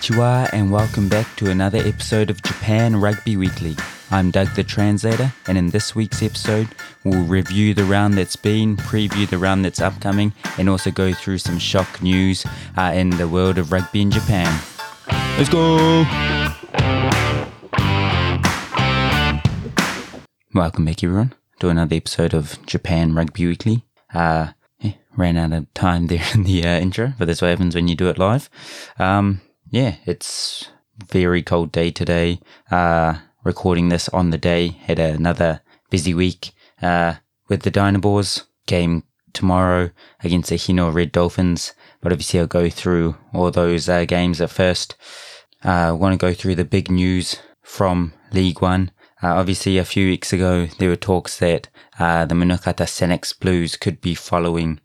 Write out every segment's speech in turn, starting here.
Konnichiwa and welcome back to another episode of Japan Rugby Weekly. I'm Doug the Translator, and in this week's episode, we'll review the round that's been, preview the round that's upcoming, and also go through some shock news uh, in the world of rugby in Japan. Let's go! Welcome back, everyone, to another episode of Japan Rugby Weekly. Uh, ran out of time there in the uh, intro, but that's what happens when you do it live. Um, yeah, it's very cold day today. Uh, recording this on the day. Had another busy week uh, with the Dynaboars game tomorrow against the Hino Red Dolphins. But obviously, I'll go through all those uh, games at first. I uh, want to go through the big news from League One. Uh, obviously, a few weeks ago, there were talks that uh, the Munakata Sanix Blues could be following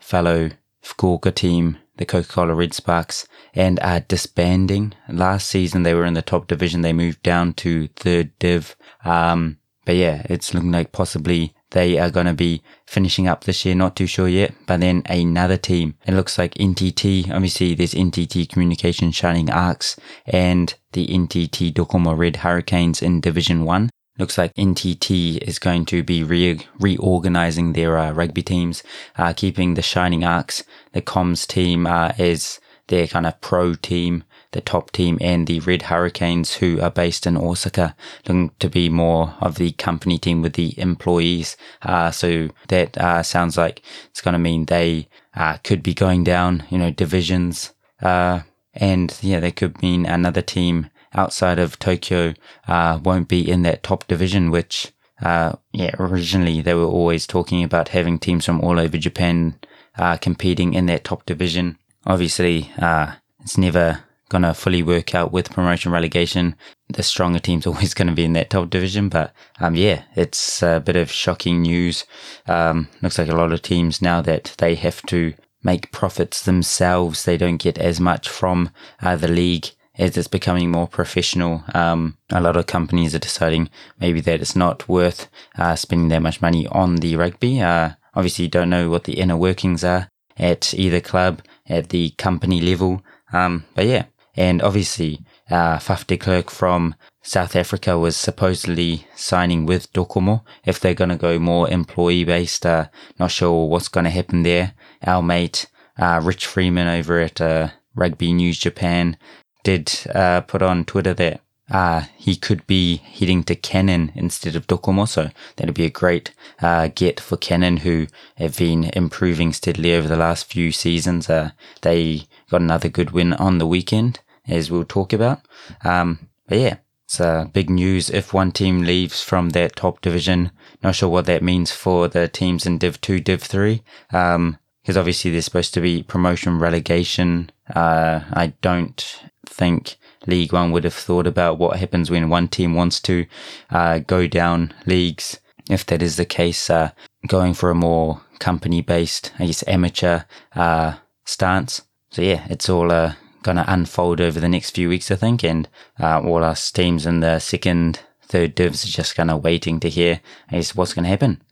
fellow Fukuoka team the Coca-Cola Red Sparks and are disbanding. Last season they were in the top division. They moved down to third div. Um, but yeah, it's looking like possibly they are going to be finishing up this year. Not too sure yet. But then another team. It looks like NTT. Obviously, there's NTT Communication Shining Arcs and the NTT Docomo Red Hurricanes in Division 1. Looks like NTT is going to be re- reorganizing their uh, rugby teams, uh, keeping the Shining Arcs, the comms team uh, as their kind of pro team, the top team, and the Red Hurricanes, who are based in Osaka, looking to be more of the company team with the employees. Uh, so that uh, sounds like it's going to mean they uh, could be going down, you know, divisions. and yeah, they could mean another team outside of Tokyo uh, won't be in that top division, which, uh, yeah, originally they were always talking about having teams from all over Japan uh, competing in that top division. Obviously, uh, it's never going to fully work out with promotion relegation. The stronger team's always going to be in that top division. But um, yeah, it's a bit of shocking news. Um, looks like a lot of teams now that they have to make profits themselves. They don't get as much from uh, the league as it's becoming more professional, um, a lot of companies are deciding maybe that it's not worth uh, spending that much money on the rugby. Uh, obviously, you don't know what the inner workings are at either club, at the company level. Um, but yeah, and obviously, uh, Faf de Klerk from South Africa was supposedly signing with Docomo if they're going to go more employee based. Uh, not sure what's going to happen there. Our mate, uh, Rich Freeman over at uh, Rugby News Japan did uh, put on Twitter that uh, he could be heading to Canon instead of Docomo. So that'd be a great uh, get for Canon, who have been improving steadily over the last few seasons. Uh, they got another good win on the weekend, as we'll talk about. Um, but yeah, it's uh, big news if one team leaves from that top division. Not sure what that means for the teams in Div 2, Div 3. Um, because obviously there's supposed to be promotion relegation. Uh, I don't think League One would have thought about what happens when one team wants to uh, go down leagues. If that is the case, uh, going for a more company based, I guess, amateur uh, stance. So, yeah, it's all uh, going to unfold over the next few weeks, I think. And uh, all us teams in the second, third divs are just kind of waiting to hear, I guess, what's going to happen.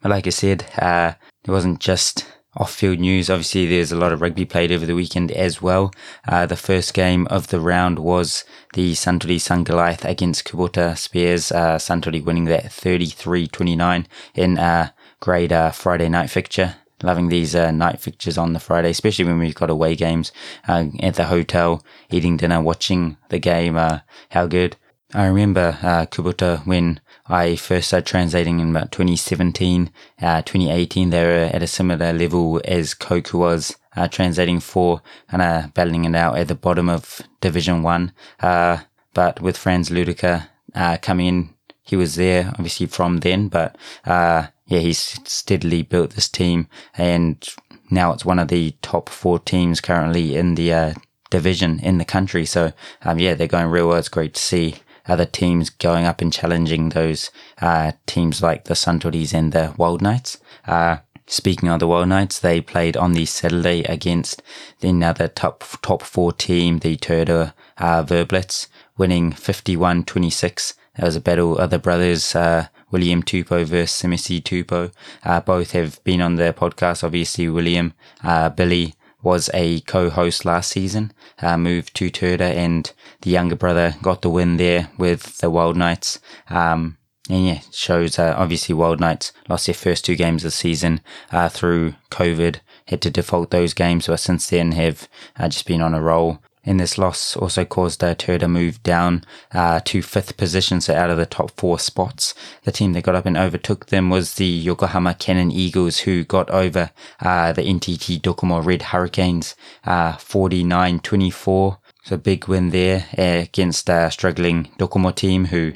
But like I said, it wasn't just off-field news. Obviously, there's a lot of rugby played over the weekend as well. Uh, the first game of the round was the Suntory Sungoliath against Kubota Spears. Uh, winning that 33-29 in a great uh, Friday night fixture. Loving these uh, night fixtures on the Friday, especially when we've got away games uh, at the hotel, eating dinner, watching the game. Uh, how good! I remember uh, Kubota when I first started translating in about 2017, uh, 2018. They were at a similar level as Coke was uh, translating for, kind of battling it out at the bottom of Division One. Uh, but with Frans Ludeke uh, coming in, he was there obviously from then. But uh, yeah, he's steadily built this team, and now it's one of the top four teams currently in the uh, division in the country. So um, yeah, they're going real well. It's great to see other teams going up and challenging those uh, teams like the Suntories and the Wild Knights. Uh, speaking of the Wild Knights, they played on the Saturday against another top top four team, the Toyota uh, Verblitz, winning 51-26. That was a battle of the brothers, uh, William Tupou versus Simisi Tupou. Uh, both have been on the podcast. Obviously, William, uh, Billy, was a co-host last season, uh, moved to Turda and the younger brother got the win there with the Wild Knights. Um, and yeah, shows uh, obviously Wild Knights lost their first two games of the season uh, through COVID, had to default those games, but since then have uh, just been on a roll. And this loss also caused uh, Toyota to move down uh, to fifth position, so out of the top four spots. The team that got up and overtook them was the Yokohama Canon Eagles, who got over uh, the NTT Docomo Red Hurricanes uh, 49 24. So big win there uh, against a struggling Docomo team who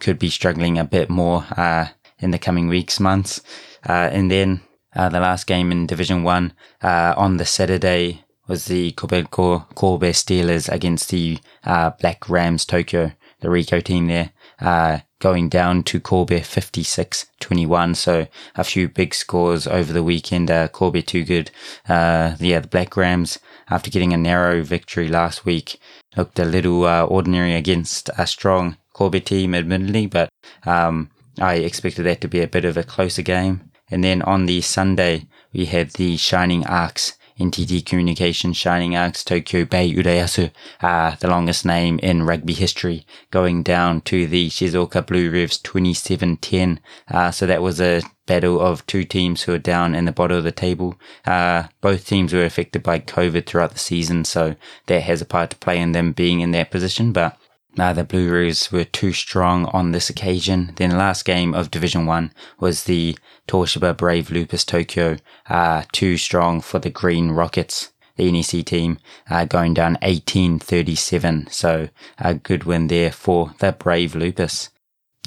could be struggling a bit more uh, in the coming weeks, months. Uh, and then uh, the last game in Division 1 uh, on the Saturday was the Kobelco Kobe Steelers against the uh, Black Rams Tokyo, the Ricoh team there, uh, going down to Kobe 56-21. So a few big scores over the weekend. Uh, Kobe too good. Uh, yeah, the Black Rams, after getting a narrow victory last week, looked a little uh, ordinary against a strong Kobe team, admittedly, but um, I expected that to be a bit of a closer game. And then on the Sunday, we had the Shining Arcs NTT Communications Shining Arcs Tokyo Bay Urayasu, uh, the longest name in rugby history, going down to the Shizuoka Blue Revs 27-10. Uh, so that was a battle of two teams who are down in the bottom of the table. Uh, both teams were affected by COVID throughout the season, so that has a part to play in them being in that position, but uh, the Blue Revs were too strong on this occasion. Then the last game of Division 1 was the Toshiba Brave Lupus Tokyo, uh, too strong for the Green Rockets, the NEC team, uh, going down 18-37. So a good win there for the Brave Lupus.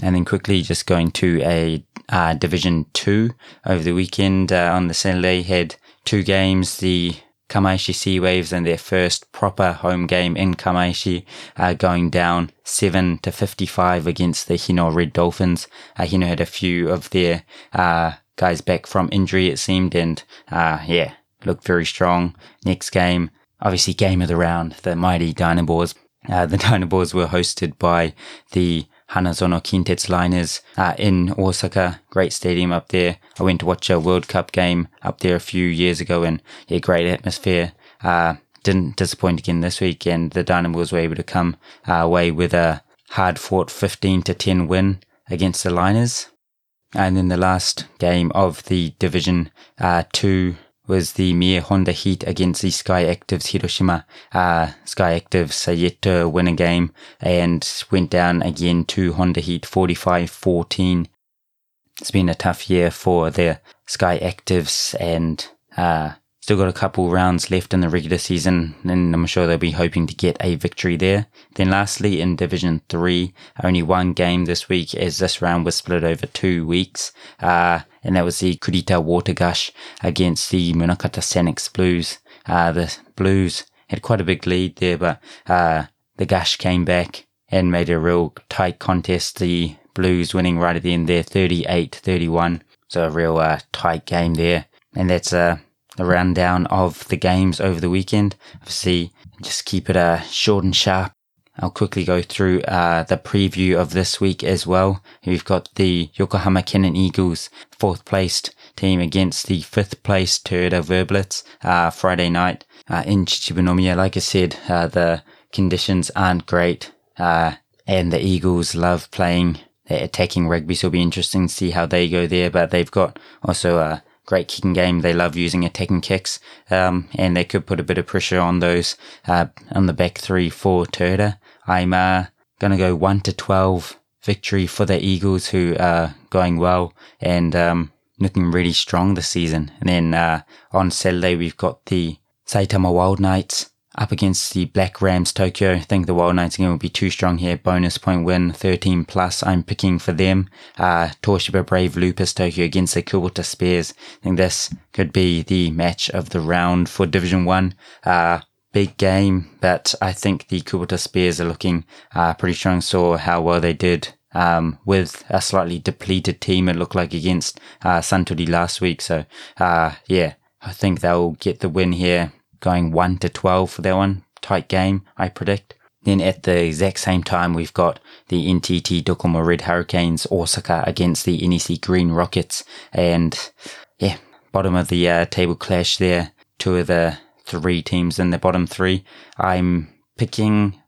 And then quickly just going to a uh, Division 2 over the weekend uh, on the Saturday had two games. The Kamaishi Sea Waves and their first proper home game in Kamaishi, uh, going down 7 to 55 against the Hino Red Dolphins. Uh, Hino had a few of their uh, guys back from injury, it seemed, and uh, yeah, looked very strong. Next game, obviously, game of the round, the mighty Dynaboars. Uh, the Dynaboars were hosted by the Hanazono Kintetsu Liners uh, in Osaka. Great stadium up there. I went to watch a World Cup game up there a few years ago and yeah, great atmosphere. Uh, didn't disappoint again this week and the Dynaboars were able to come uh, away with a hard fought 15 to 10 win against the Liners. And then the last game of the Division uh, 2 was the Mie Honda Heat against the Sky Actives Hiroshima. Uh, Sky Actives uh, yet to win a game and went down again to Honda Heat 45-14. It's been a tough year for the Sky Actives and uh, Still got a couple rounds left in the regular season, and I'm sure they'll be hoping to get a victory there. Then lastly, in Division 3, only one game this week as this round was split over two weeks. Uh, and that was the Kurita Water Gush against the Munakata Sanix Blues. Uh, the Blues had quite a big lead there, but uh, the Gush came back and made a real tight contest. The Blues winning right at the end there, 38-31. So a real uh, tight game there. And that's uh, a rundown of the games over the weekend. Obviously, just keep it uh, short and sharp. I'll quickly go through uh, the preview of this week as well. We've got the Yokohama Canon Eagles, fourth placed team against the fifth placed Toyota Verblitz, uh, Friday night uh, in Chichibunomiya. Like I said, uh, the conditions aren't great, uh, and the Eagles love playing attacking rugby, so it'll be interesting to see how they go there. But they've got also a great kicking game. They love using attacking kicks, um, and they could put a bit of pressure on those uh, on the back three for Toyota. I'm uh, gonna go one to twelve victory for the Eagles, who are going well and um, looking really strong this season. And then uh, on Saturday we've got the Saitama Wild Knights up against the Black Rams Tokyo. I think the Wild Knights again will be too strong here. Bonus point win, 13 plus. I'm picking for them. Uh, Toshiba Brave Lupus Tokyo against the Kubota Spears. I think this could be the match of the round for Division 1. Uh, big game, but I think the Kubota Spears are looking uh, pretty strong. Saw how well they did um, with a slightly depleted team, it looked like against uh, Suntory last week. So, uh, yeah, I think they'll get the win here going 1 to 12 for that one. Tight game, I predict. Then at the exact same time, we've got the NTT Docomo Red Hurricanes Osaka against the NEC Green Rockets. And yeah, bottom of the uh, table clash there. Two of the three teams in the bottom three. I'm picking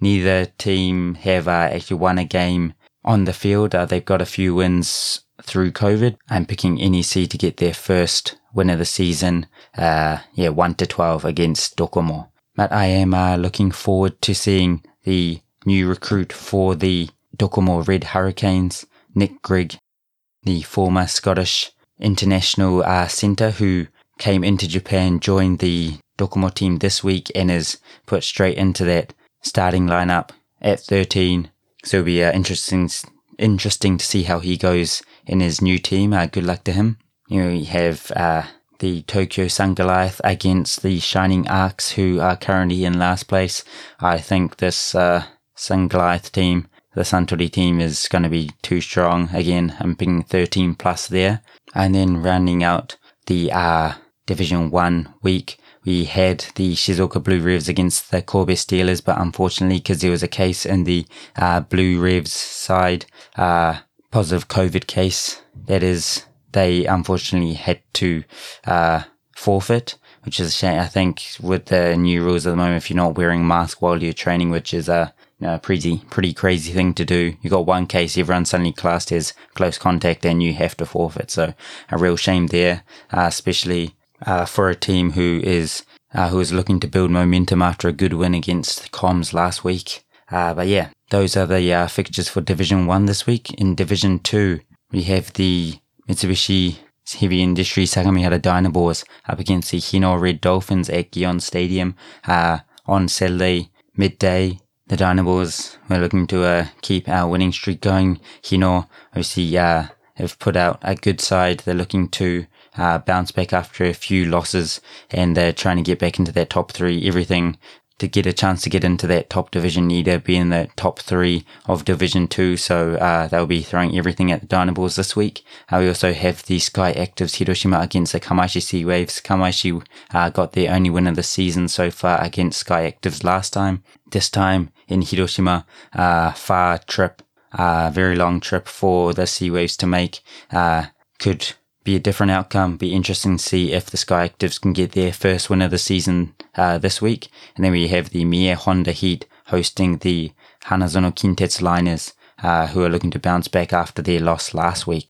neither team have uh, actually won a game on the field. Uh, they've got a few wins through COVID. I'm picking NEC to get their first win of the season. Uh, yeah, 1 to 12 against Docomo. But I am uh, looking forward to seeing the new recruit for the Docomo Red Hurricanes, Nick Grigg, the former Scottish international uh, centre who came into Japan, joined the Docomo team this week and is put straight into that starting lineup at 13. So it'll be uh, interesting, interesting to see how he goes in his new team. Uh, good luck to him. You know, we have uh, the Tokyo Sungoliath against the Shining Arcs, who are currently in last place. I think this uh, Sungoliath team, the Suntory team, is going to be too strong. Again, I'm picking 13 plus there. And then rounding out the uh, Division 1 week, we had the Shizuoka Blue Revs against the Kobe Steelers, but unfortunately, because there was a case in the uh, Blue Revs side, uh, positive COVID case, that is, they unfortunately had to uh, forfeit, which is a shame. I think with the new rules at the moment, if you're not wearing mask while you're training, which is a you know, pretty pretty crazy thing to do. You got one case, everyone suddenly classed as close contact, and you have to forfeit. So a real shame there, uh, especially uh, for a team who is uh, who is looking to build momentum after a good win against Comms last week. Uh, but yeah, those are the uh, fixtures for Division One this week. In Division Two, we have the Mitsubishi Heavy Industry Sagamihara Dynaboars up against the Hino Red Dolphins at Gion Stadium uh, on Saturday midday. The Dynaboars were looking to uh, keep our winning streak going. Hino obviously have put out a good side. They're looking to uh, bounce back after a few losses and they're trying to get back into that top three. Everything to get a chance to get into that top division to be in the top three of division two. So, uh, they'll be throwing everything at the Dynaboars this week. Uh, we also have the Sky Actives Hiroshima against the Kamaishi Sea Waves. Kamaishi, uh, got their only win of the season so far against Sky Actives last time. This time in Hiroshima, uh, far trip, uh, very long trip for the Sea Waves to make. Uh, could be a different outcome. Be interesting to see if the Sky Actives can get their first win of the season uh, this week. And then we have the Mie Honda Heat hosting the Hanazono Kintetsu Liners, uh, who are looking to bounce back after their loss last week.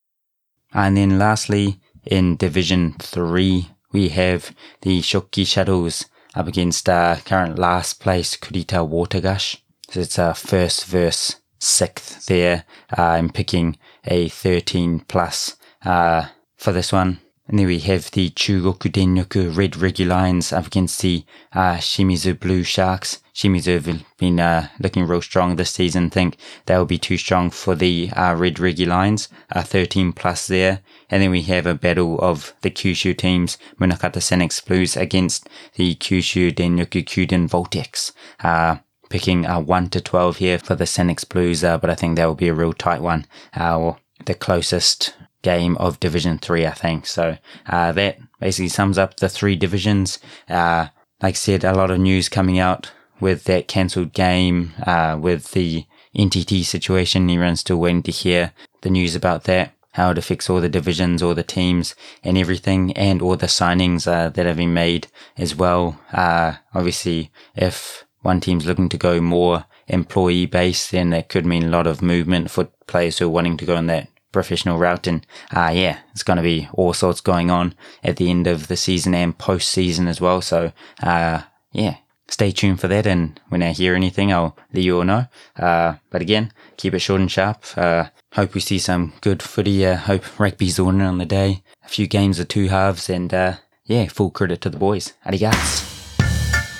And then lastly, in Division 3, we have the Shokki Shuttles up against uh, current last place Kurita Watergush. So it's a first verse sixth there. Uh, I'm picking a 13 plus uh, for this one. And then we have the Chugoku Denryoku Red Regi Lions up against the uh, Shimizu Blue Sharks. Shimizu have been uh, looking real strong this season. Think they'll be too strong for the uh, Red Regi Lions. Uh, 13 plus there. And then we have a battle of the Kyushu teams, Munakata Sanix Blues against the Kyushu Denryoku Kyuden Voltex. Uh, picking a 1 to 12 here for the Sanix Blues, uh, but I think that will be a real tight one. Uh, the closest game of Division 3, I think. So uh, that basically sums up the three divisions. Uh, like I said, a lot of news coming out with that cancelled game, uh, with the NTT situation. Everyone's still waiting to hear the news about that, how to fix all the divisions, all the teams and everything, and all the signings uh, that have been made as well. Uh, obviously, if one team's looking to go more employee based, then that could mean a lot of movement for players who are wanting to go in that professional route. And uh, yeah, it's going to be all sorts going on at the end of the season and post season as well. So uh, yeah, stay tuned for that. And when I hear anything, I'll let you all know. Uh, but again, keep it short and sharp. Uh, hope we see some good footy. Uh, hope rugby's winning on the day. A few games of two halves, and uh, yeah, full credit to the boys. Arigats.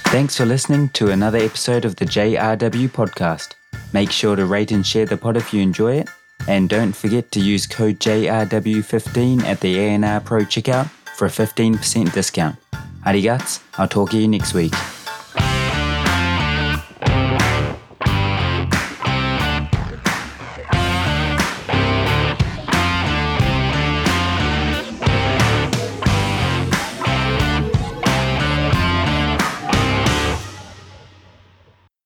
Thanks for listening to another episode of the JRW podcast. Make sure to rate and share the pod if you enjoy it and don't forget to use code JRW15 at the ANR Pro checkout for a 15% discount. Arigats, I'll talk to you next week.